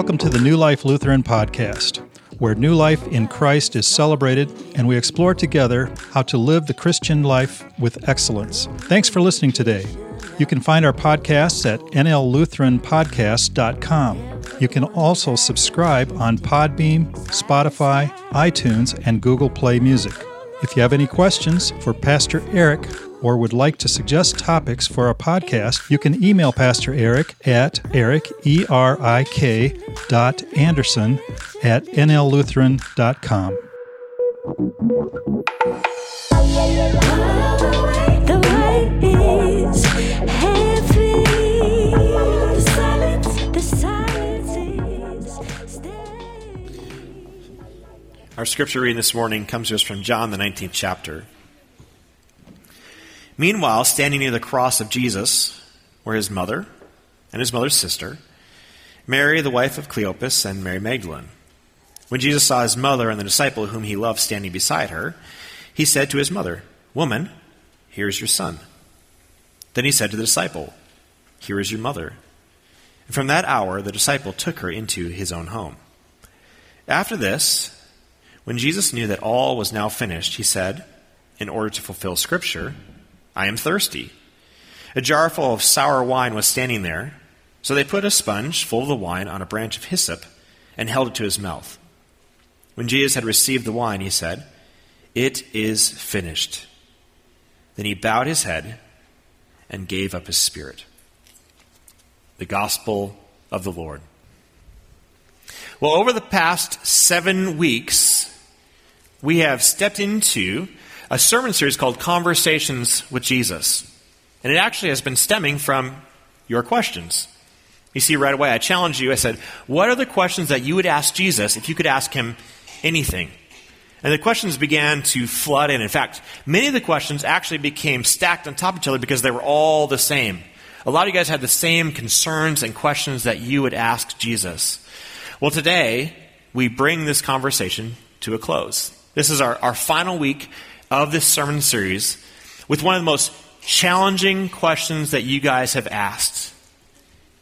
Welcome to the New Life Lutheran Podcast, where new life in Christ is celebrated and we explore together how to live the Christian life with excellence. Thanks for listening today. You can find our podcasts at nllutheranpodcast.com. You can also subscribe on Podbean, Spotify, iTunes, and Google Play Music. If you have any questions for Pastor Erik or would like to suggest topics for our podcast, you can email Pastor Erik at eric, E-R-I-K, dot Anderson at nllutheran.com. The light is heavy. The silence, the silence is steady. Our scripture reading this morning comes to us from John, the 19th chapter. Meanwhile, standing near the cross of Jesus were his mother and his mother's sister, Mary, the wife of Cleopas, and Mary Magdalene. When Jesus saw his mother and the disciple whom he loved standing beside her, he said to his mother, Woman, here is your son. Then he said to the disciple, Here is your mother. And from that hour, the disciple took her into his own home. After this, when Jesus knew that all was now finished, he said, in order to fulfill Scripture, I am thirsty. A jar full of sour wine was standing there, so they put a sponge full of the wine on a branch of hyssop and held it to his mouth. When Jesus had received the wine, he said, It is finished. Then he bowed his head and gave up his spirit. The Gospel of the Lord. Well, over the past seven weeks, we have stepped into a sermon series called Conversations with Jesus. And it actually has been stemming from your questions. You see, right away, I challenged you. I said, What are the questions that you would ask Jesus if you could ask him anything? And the questions began to flood in. In fact, many of the questions actually became stacked on top of each other because they were all the same. A lot of you guys had the same concerns and questions that you would ask Jesus. Well, today, we bring this conversation to a close. This is our, our final week of this sermon series with one of the most challenging questions that you guys have asked.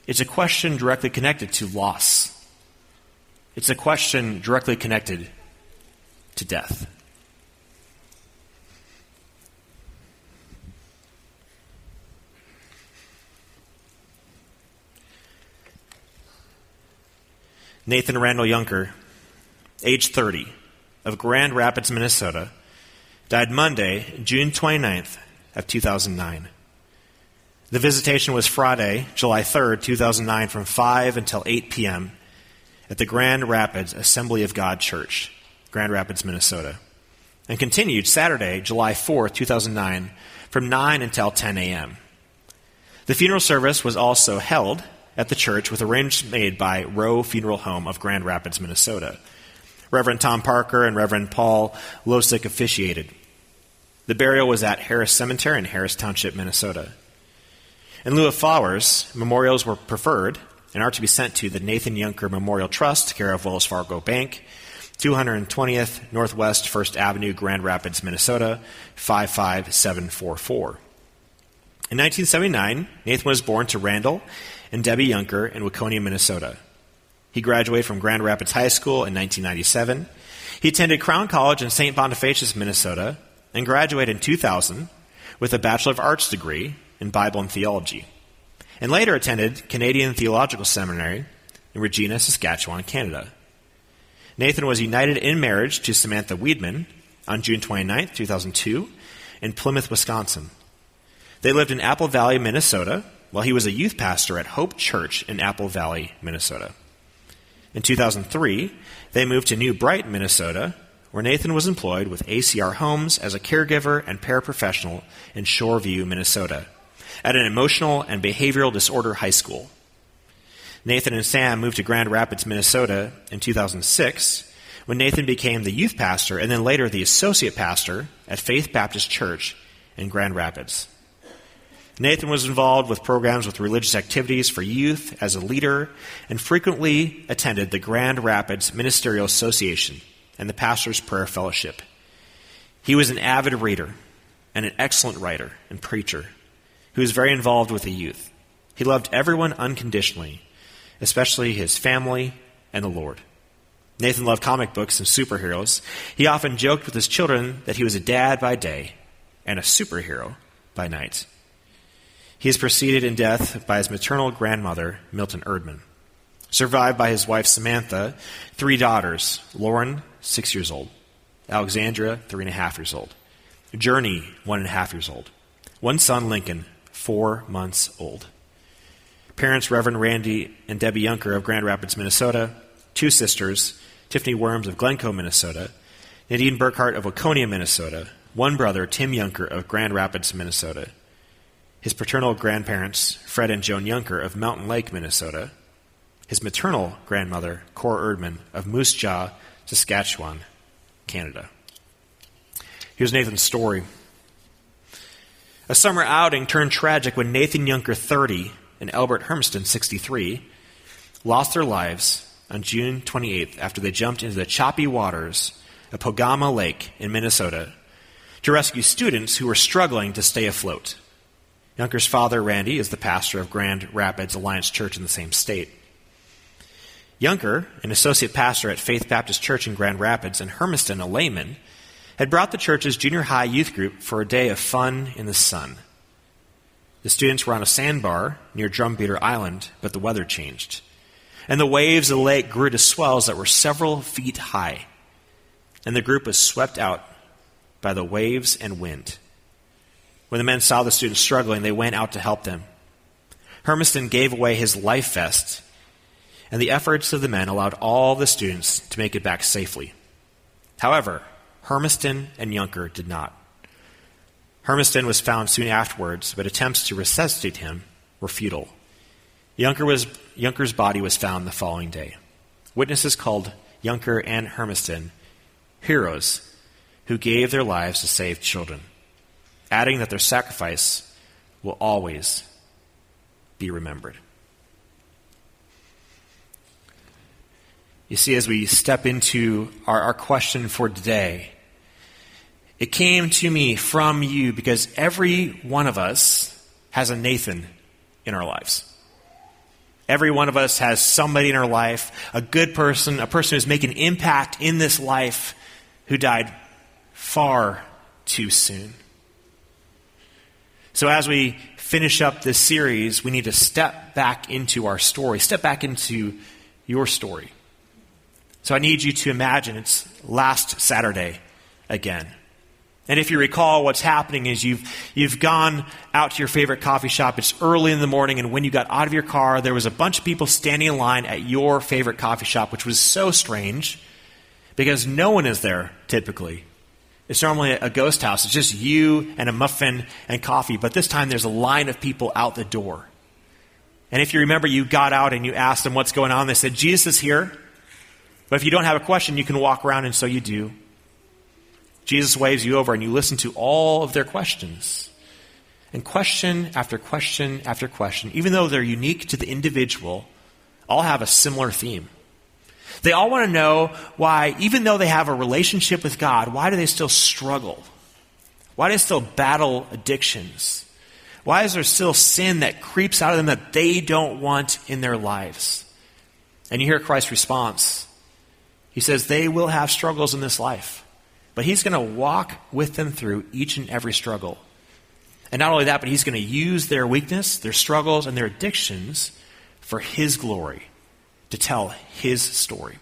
It's a question directly connected to loss, it's a question directly connected to death. Nathan Randall Yunker, age 30, of Grand Rapids, Minnesota, died Monday, June 29th of 2009. The visitation was Friday, July 3rd, 2009, from 5 until 8 p.m. at the Grand Rapids Assembly of God Church, Grand Rapids, Minnesota, and continued Saturday, July 4th, 2009, from 9 until 10 a.m. The funeral service was also held at the church with arrangements made by Rowe Funeral Home of Grand Rapids, Minnesota. Reverend Tom Parker and Reverend Paul Losick officiated. The burial was at Harris Cemetery in Harris Township, Minnesota. In lieu of flowers, memorials were preferred and are to be sent to the Nathan Yunker Memorial Trust, care of Wells Fargo Bank, 220th Northwest 1st Avenue, Grand Rapids, Minnesota, 55744. In 1979, Nathan was born to Randall and Debbie Yunker in Waconia, Minnesota. He graduated from Grand Rapids High School in 1997. He attended Crown College in St. Bonifacius, Minnesota, and graduated in 2000 with a Bachelor of Arts degree in Bible and Theology, and later attended Canadian Theological Seminary in Regina, Saskatchewan, Canada. Nathan was united in marriage to Samantha Weedman on June 29, 2002, in Plymouth, Wisconsin. They lived in Apple Valley, Minnesota, while he was a youth pastor at Hope Church in Apple Valley, Minnesota. In 2003, they moved to New Brighton, Minnesota, where Nathan was employed with ACR Homes as a caregiver and paraprofessional in Shoreview, Minnesota, at an emotional and behavioral disorder high school. Nathan and Sam moved to Grand Rapids, Minnesota in 2006 when Nathan became the youth pastor and then later the associate pastor at Faith Baptist Church in Grand Rapids. Nathan was involved with programs with religious activities for youth as a leader and frequently attended the Grand Rapids Ministerial Association and the Pastor's Prayer Fellowship. He was an avid reader and an excellent writer and preacher who was very involved with the youth. He loved everyone unconditionally, especially his family and the Lord. Nathan loved comic books and superheroes. He often joked with his children that he was a dad by day and a superhero by night. He is preceded in death by his maternal grandmother, Milton Erdman. Survived by his wife, Samantha, three daughters Lauren, six years old, Alexandra, three and a half years old, Journey, one and a half years old, one son, Lincoln, four months old. Parents, Reverend Randy and Debbie Yunker of Grand Rapids, Minnesota, two sisters, Tiffany Worms of Glencoe, Minnesota, Nadine Burkhart of Waconia, Minnesota, one brother, Tim Yunker of Grand Rapids, Minnesota, his paternal grandparents, Fred and Joan Yunker of Mountain Lake, Minnesota, his maternal grandmother, Cora Erdman of Moose Jaw, Saskatchewan, Canada. Here's Nathan's story. A summer outing turned tragic when Nathan Yunker, 30, and Albert Hermiston, 63, lost their lives on June 28th after they jumped into the choppy waters of Pokegama Lake in Minnesota to rescue students who were struggling to stay afloat. Yunker's father, Randy, is the pastor of Grand Rapids Alliance Church in the same state. Yunker, an associate pastor at Faith Baptist Church in Grand Rapids, and Hermiston, a layman, had brought the church's junior high youth group for a day of fun in the sun. The students were on a sandbar near Drumbeater Island, but the weather changed. And the waves of the lake grew to swells that were several feet high. And the group was swept out by the waves and wind. When the men saw the students struggling, they went out to help them. Hermiston gave away his life vest, and the efforts of the men allowed all the students to make it back safely. However, Hermiston and Yunker did not. Hermiston was found soon afterwards, but attempts to resuscitate him were futile. Yunker was, Yunker's body was found the following day. Witnesses called Yunker and Hermiston heroes who gave their lives to save children, adding that their sacrifice will always be remembered. You see, as we step into our, our question for today, it came to me from you because every one of us has a Nathan in our lives. Every one of us has somebody in our life, a good person, a person who's making an impact in this life who died far too soon. So, as we finish up this series, we need to step back into our story, step back into your story. So, I need you to imagine it's last Saturday again. And if you recall, what's happening is you've, you've gone out to your favorite coffee shop. It's early in the morning, and when you got out of your car, there was a bunch of people standing in line at your favorite coffee shop, which was so strange because no one is there typically. It's normally a ghost house. It's just you and a muffin and coffee, but this time there's a line of people out the door. And if you remember, you got out and you asked them what's going on. They said, Jesus is here. But if you don't have a question, you can walk around, and so you do. Jesus waves you over and you listen to all of their questions. And question after question after question, even though they're unique to the individual, all have a similar theme. They all want to know why, even though they have a relationship with God, why do they still struggle? Why do they still battle addictions? Why is there still sin that creeps out of them that they don't want in their lives? And you hear Christ's response. He says, They will have struggles in this life. But he's going to walk with them through each and every struggle. And not only that, but he's going to use their weakness, their struggles, and their addictions for his glory, to tell his story.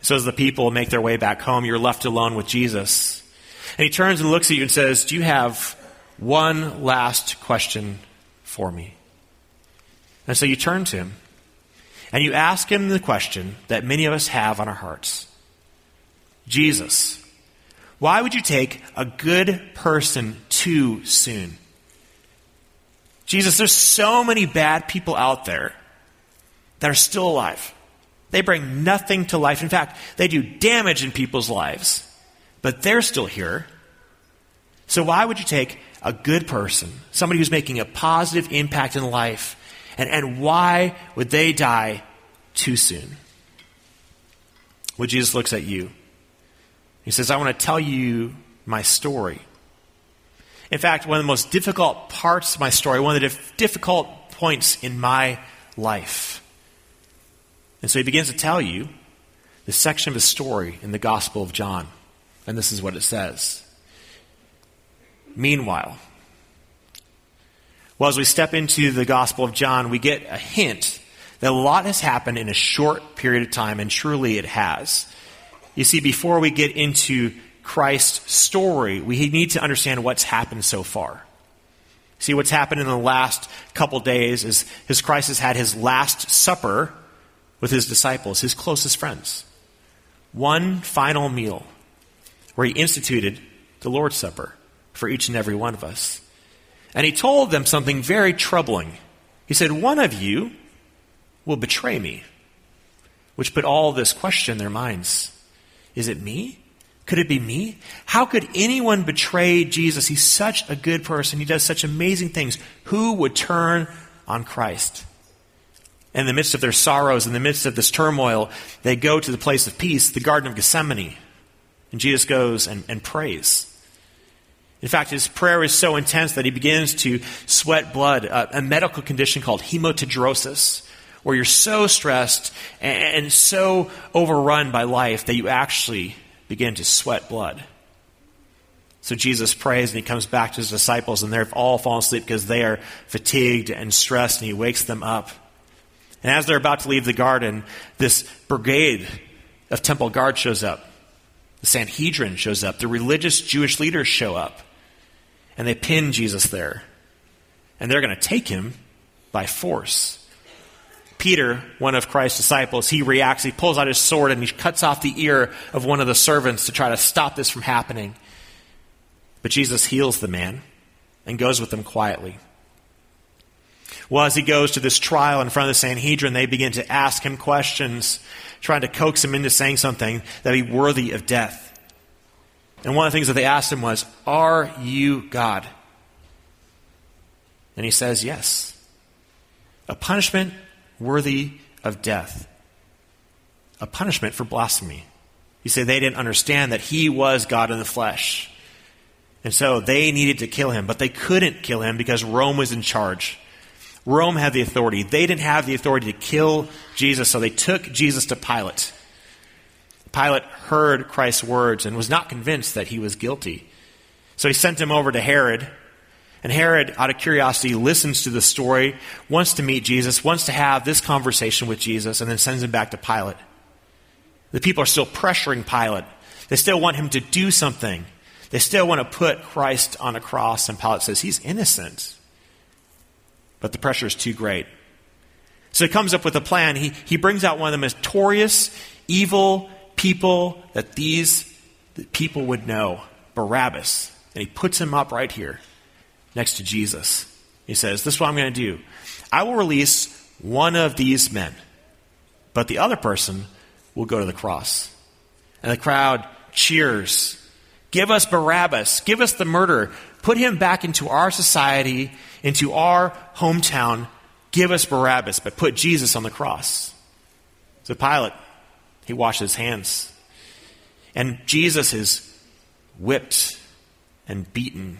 So as the people make their way back home, you're left alone with Jesus. And he turns and looks at you and says, Do you have one last question for me? And so you turn to him and you ask him the question that many of us have on our hearts. Jesus, why would you take a good person too soon? Jesus, there's so many bad people out there that are still alive. They bring nothing to life. In fact, they do damage in people's lives, but they're still here. So why would you take a good person, somebody who's making a positive impact in life, and, and why would they die too soon? Well, Jesus looks at you. He says, I want to tell you my story. In fact, one of the most difficult parts of my story, one of the dif- difficult points in my life. And so he begins to tell you the section of his story in the Gospel of John. And this is what it says. Meanwhile, well, as we step into the Gospel of John, we get a hint that a lot has happened in a short period of time, and truly it has. You see, before we get into Christ's story, we need to understand what's happened so far. See, what's happened in the last couple days is his Christ has had his last supper with his disciples, his closest friends. One final meal where he instituted the Lord's Supper for each and every one of us. And he told them something very troubling. He said, One of you will betray me, which put all this question in their minds Is it me? Could it be me? How could anyone betray Jesus? He's such a good person. He does such amazing things. Who would turn on Christ? In the midst of their sorrows, in the midst of this turmoil, they go to the place of peace, the Garden of Gethsemane. And Jesus goes and, and prays. In fact, his prayer is so intense that he begins to sweat blood, a, a medical condition called hematidrosis, where you're so stressed and, and so overrun by life that you actually begin to sweat blood. So Jesus prays and he comes back to his disciples, and they've all fallen asleep because they are fatigued and stressed, and he wakes them up. And as they're about to leave the garden, this brigade of temple guard shows up. The Sanhedrin shows up. The religious Jewish leaders show up. And they pin Jesus there. And they're going to take him by force. Peter, one of Christ's disciples, he reacts. He pulls out his sword and he cuts off the ear of one of the servants to try to stop this from happening. But Jesus heals the man and goes with them quietly. Well, as he goes to this trial in front of the Sanhedrin, they begin to ask him questions, trying to coax him into saying something that would be worthy of death. And one of the things that they asked him was, Are you God? And he says, Yes. A punishment worthy of death. A punishment for blasphemy. You say they didn't understand that he was God in the flesh. And so they needed to kill him, but they couldn't kill him because Rome was in charge. Rome had the authority. They didn't have the authority to kill Jesus, so they took Jesus to Pilate. Pilate heard Christ's words and was not convinced that he was guilty. So he sent him over to Herod. And Herod, out of curiosity, listens to the story, wants to meet Jesus, wants to have this conversation with Jesus, and then sends him back to Pilate. The people are still pressuring Pilate. They still want him to do something. They still want to put Christ on a cross, and Pilate says he's innocent but the pressure is too great. So he comes up with a plan. He, he brings out one of the most notorious, evil people that these people would know Barabbas. And he puts him up right here next to Jesus. He says, This is what I'm going to do. I will release one of these men, but the other person will go to the cross. And the crowd cheers. Give us Barabbas. Give us the murderer. Put him back into our society into our hometown, give us Barabbas, but put Jesus on the cross. So Pilate, he washes his hands. And Jesus is whipped and beaten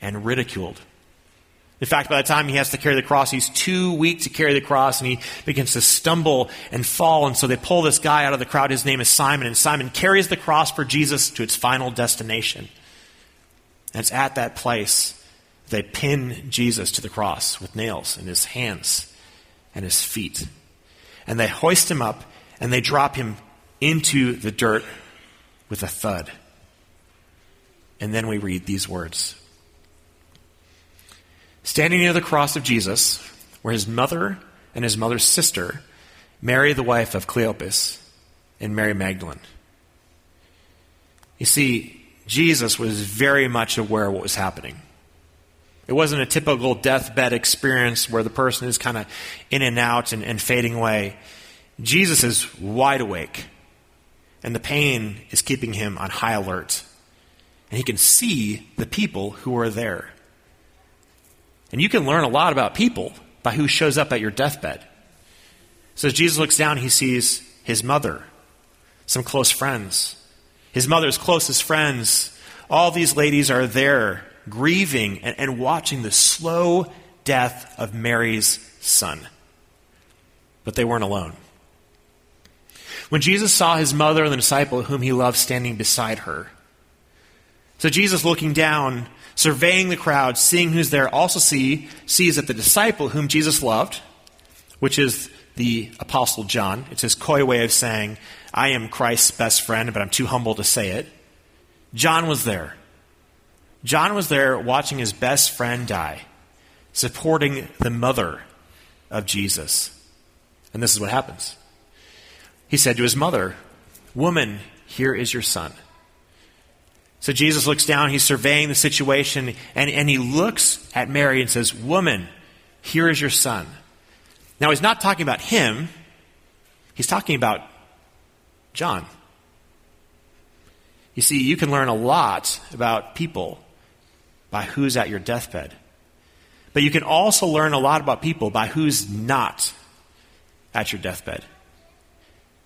and ridiculed. In fact, by the time he has to carry the cross, he's too weak to carry the cross and he begins to stumble and fall. And so they pull this guy out of the crowd. His name is Simon. And Simon carries the cross for Jesus to its final destination. And it's at that place they pin Jesus to the cross with nails in his hands and his feet. And they hoist him up and they drop him into the dirt with a thud. And then we read these words Standing near the cross of Jesus were his mother and his mother's sister, Mary, the wife of Cleopas, and Mary Magdalene. You see, Jesus was very much aware of what was happening. It wasn't a typical deathbed experience where the person is kind of in and out and, and fading away. Jesus is wide awake, and the pain is keeping him on high alert. And he can see the people who are there. And you can learn a lot about people by who shows up at your deathbed. So as Jesus looks down, he sees his mother, some close friends, his mother's closest friends. All these ladies are there grieving and, and watching the slow death of Mary's son. But they weren't alone. When Jesus saw his mother and the disciple whom he loved standing beside her. So Jesus looking down, surveying the crowd, seeing who's there, also see, sees that the disciple whom Jesus loved, which is the Apostle John, it's his coy way of saying, I am Christ's best friend, but I'm too humble to say it. John was there. John was there watching his best friend die, supporting the mother of Jesus. And this is what happens. He said to his mother, Woman, here is your son. So Jesus looks down, he's surveying the situation, and, and he looks at Mary and says, Woman, here is your son. Now, he's not talking about him, he's talking about John. You see, you can learn a lot about people by who's at your deathbed. But you can also learn a lot about people by who's not at your deathbed.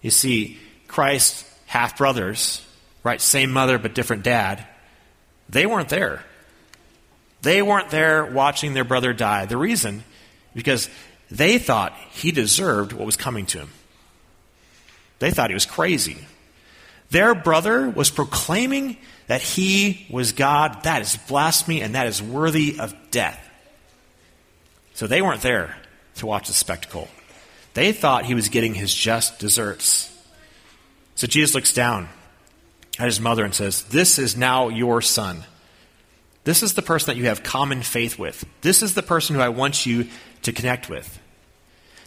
You see, Christ's half brothers, right, same mother but different dad, they weren't there. They weren't there watching their brother die. The reason, because they thought he deserved what was coming to him. They thought he was crazy. Their brother was proclaiming that he was God. That is blasphemy and that is worthy of death. So they weren't there to watch the spectacle. They thought he was getting his just deserts. So Jesus looks down at his mother and says, This is now your son. This is the person that you have common faith with. This is the person who I want you to connect with.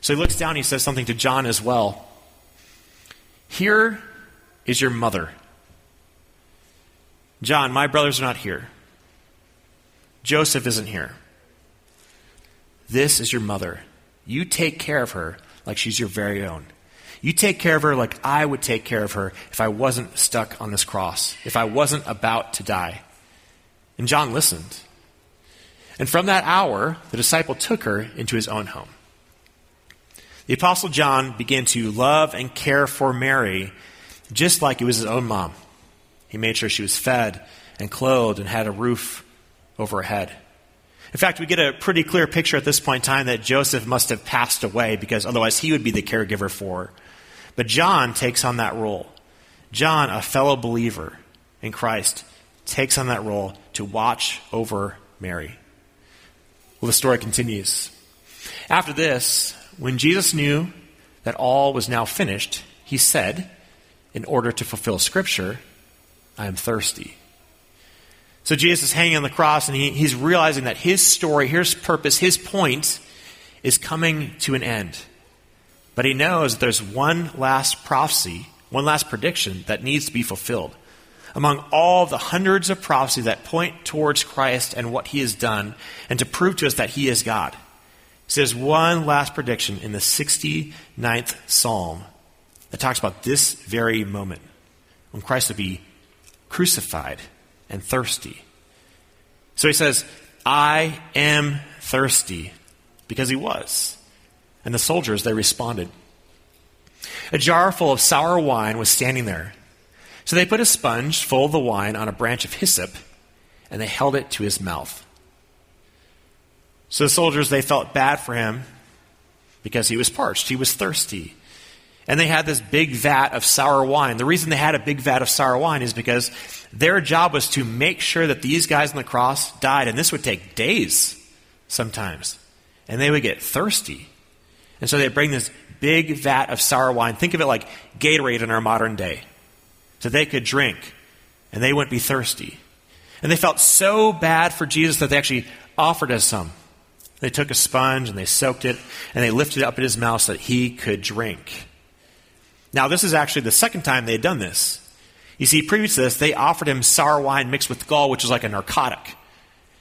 So he looks down he says something to John as well. Here is your mother. John, my brothers are not here. Joseph isn't here. This is your mother. You take care of her like she's your very own. You take care of her like I would take care of her if I wasn't stuck on this cross, if I wasn't about to die. And John listened. And from that hour, the disciple took her into his own home. The Apostle John began to love and care for Mary just like it was his own mom. He made sure she was fed and clothed and had a roof over her head. In fact, we get a pretty clear picture at this point in time that Joseph must have passed away because otherwise he would be the caregiver for her. But John takes on that role. John, a fellow believer in Christ, takes on that role to watch over Mary. Well, the story continues. After this, when Jesus knew that all was now finished, he said, in order to fulfill Scripture, I am thirsty. So Jesus is hanging on the cross and he, he's realizing that his story, his purpose, his point is coming to an end. But he knows that there's one last prophecy, one last prediction that needs to be fulfilled. Among all the hundreds of prophecies that point towards Christ and what he has done, and to prove to us that he is God. So there's one last prediction in the 69th Psalm that talks about this very moment when Christ will be crucified and thirsty. So he says, I am thirsty, because he was. And the soldiers, they responded. A jar full of sour wine was standing there. So they put a sponge full of the wine on a branch of hyssop, and they held it to his mouth. So the soldiers, they felt bad for him because he was parched, he was thirsty. And they had this big vat of sour wine. The reason they had a big vat of sour wine is because their job was to make sure that these guys on the cross died, and this would take days sometimes. And they would get thirsty. And so they bring this big vat of sour wine. Think of it like Gatorade in our modern day. So they could drink, and they wouldn't be thirsty. And they felt so bad for Jesus that they actually offered us some. They took a sponge and they soaked it, and they lifted it up in his mouth so that he could drink. Now, this is actually the second time they had done this. You see, previous to this, they offered him sour wine mixed with gall, which is like a narcotic,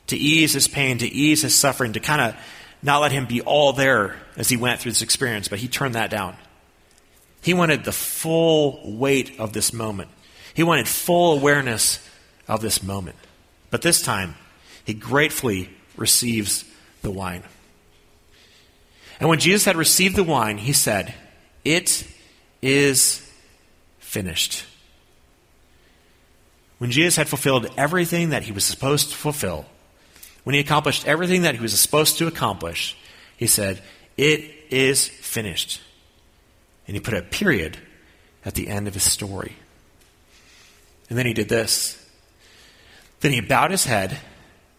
to ease his pain, to ease his suffering, to kind of not let him be all there as he went through this experience, but he turned that down. He wanted the full weight of this moment. He wanted full awareness of this moment. But this time, he gratefully receives the wine. And when Jesus had received the wine, he said, It is finished. When Jesus had fulfilled everything that he was supposed to fulfill, when he accomplished everything that he was supposed to accomplish, he said, It is finished. And he put a period at the end of his story. And then he did this. Then he bowed his head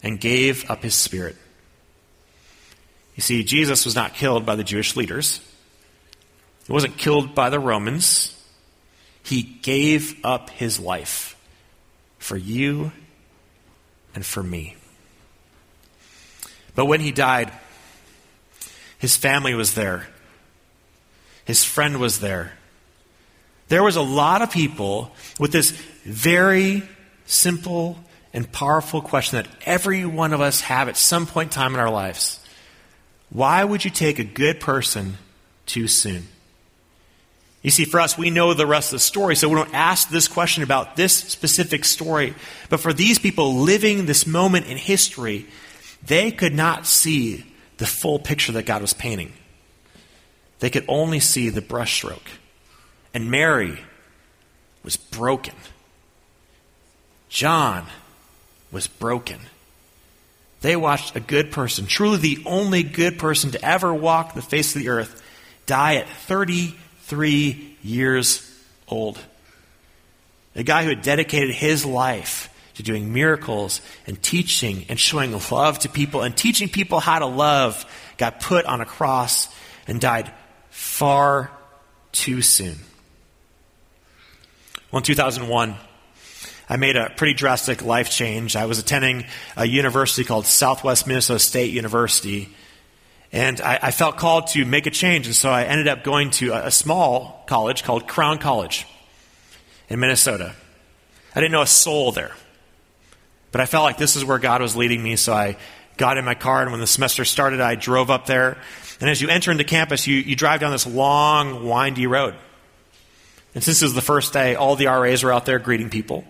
and gave up his spirit. You see, Jesus was not killed by the Jewish leaders. He wasn't killed by the Romans. He gave up his life for you and for me. But when he died, his family was there. His friend was there. There was a lot of people with this very simple and powerful question that every one of us have at some point in time in our lives. Why would you take a good person too soon? You see, for us, we know the rest of the story, so we don't ask this question about this specific story. But for these people living this moment in history, they could not see the full picture that God was painting. They could only see the brushstroke. And Mary was broken. John was broken. They watched a good person, truly the only good person to ever walk the face of the earth, die at 33 years old. A guy who had dedicated his life to doing miracles and teaching and showing love to people and teaching people how to love got put on a cross and died far too soon. Well, in 2001, I made a pretty drastic life change. I was attending a university called Southwest Minnesota State University, and I, I felt called to make a change, and so I ended up going to a, a small college called Crown College in Minnesota. I didn't know a soul there, but I felt like this is where God was leading me, so I got in my car, and when the semester started, I drove up there. And as you enter into campus, you, you drive down this long, windy road. And since it was the first day, all the RAs were out there greeting people.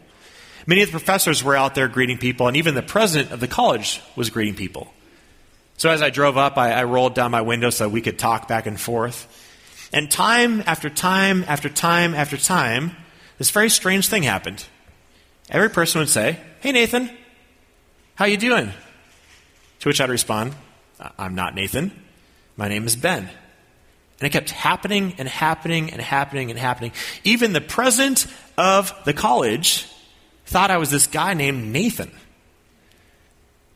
Many of the professors were out there greeting people, and even the president of the college was greeting people. So as I drove up, I, I rolled down my window so we could talk back and forth. And time after time after time after time, this very strange thing happened. Every person would say, "Hey Nathan, how you doing?" To which I'd respond, "I'm not Nathan. My name is Ben." And it kept happening and happening and happening and happening. Even the president of the college thought I was this guy named Nathan.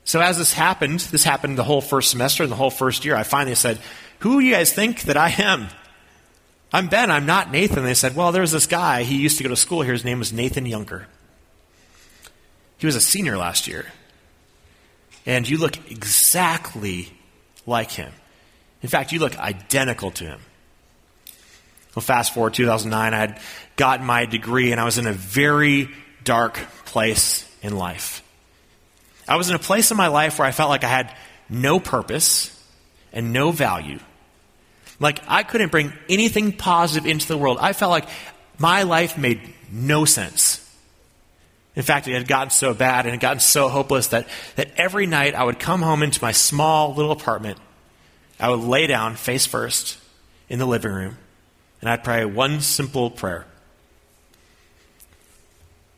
So as this happened, this happened the whole first semester and the whole first year, I finally said, Who do you guys think that I am? I'm Ben, I'm not Nathan. They said, Well, there's this guy. He used to go to school here. His name was Nathan Yunker. He was a senior last year. And you look exactly like him. In fact, you look identical to him. Well, fast forward 2009, I had gotten my degree and I was in a very dark place in life. I was in a place in my life where I felt like I had no purpose and no value. Like I couldn't bring anything positive into the world. I felt like my life made no sense. In fact, it had gotten so bad and it had gotten so hopeless that, that every night I would come home into my small little apartment. I would lay down face first in the living room and I'd pray one simple prayer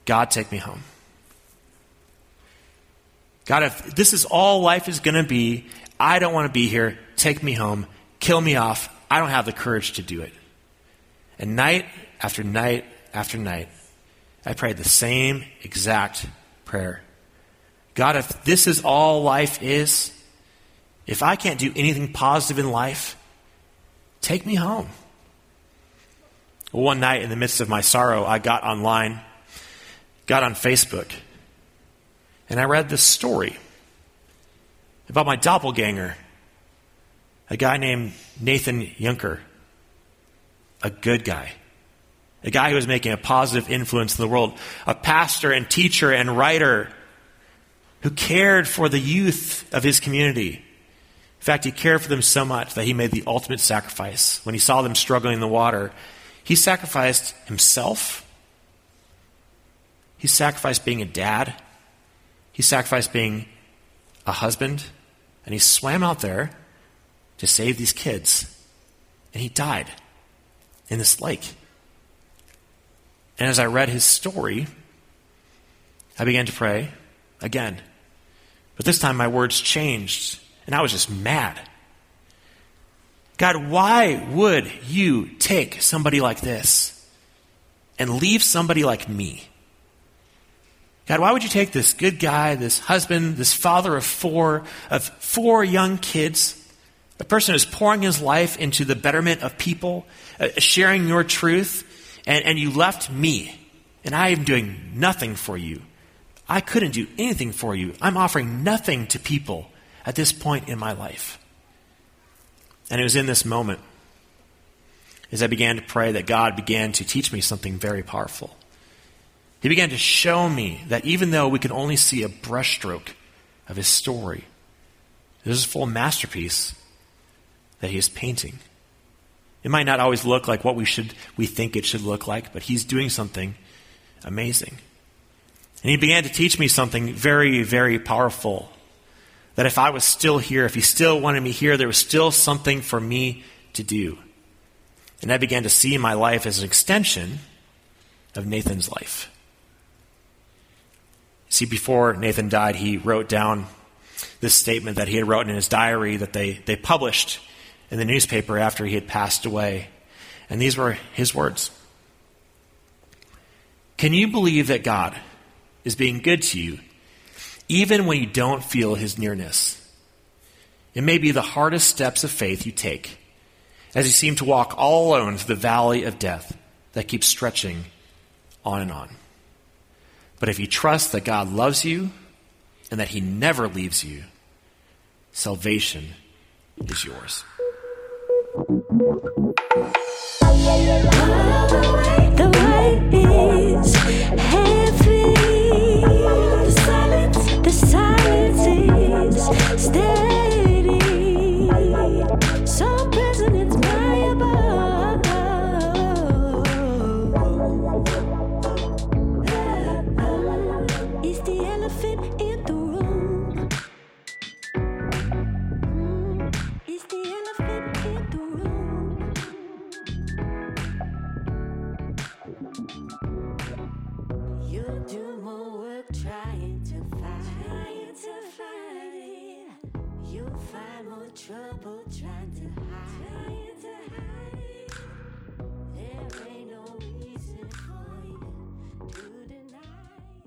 God, take me home. God, if this is all life is going to be, I don't want to be here. Take me home. Kill me off. I don't have the courage to do it. And night after night after night, I prayed the same exact prayer. God, if this is all life is, if I can't do anything positive in life, take me home. One night in the midst of my sorrow, I got online got on Facebook and I read this story about my doppelganger, a guy named Nathan Yunker, a good guy, a guy who was making a positive influence in the world, a pastor and teacher and writer who cared for the youth of his community. In fact, he cared for them so much that he made the ultimate sacrifice. When he saw them struggling in the water, he sacrificed himself he sacrificed being a dad, he sacrificed being a husband, and he swam out there to save these kids. And he died in this lake. And as I read his story, I began to pray again. But this time my words changed, and I was just mad. God, why would you take somebody like this and leave somebody like me? God, why would you take this good guy, this husband, this father of four, of four young kids, a person who's pouring his life into the betterment of people, uh, sharing your truth, and, and you left me, and I am doing nothing for you. I couldn't do anything for you. I'm offering nothing to people at this point in my life. And it was in this moment, as I began to pray, that God began to teach me something very powerful. He began to show me that even though we can only see a brushstroke of his story, there's a full masterpiece that he is painting. It might not always look like what we should we think it should look like, but he's doing something amazing. And he began to teach me something very, very powerful. That if I was still here, if he still wanted me here, there was still something for me to do. And I began to see my life as an extension of Nathan's life. See, before Nathan died, he wrote down this statement that he had written in his diary that they, they published in the newspaper after he had passed away. And these were his words Can you believe that God is being good to you, even when you don't feel his nearness? It may be the hardest steps of faith you take as you seem to walk all alone through the valley of death that keeps stretching on and on. But if you trust that God loves you and that he never leaves you, salvation is yours. The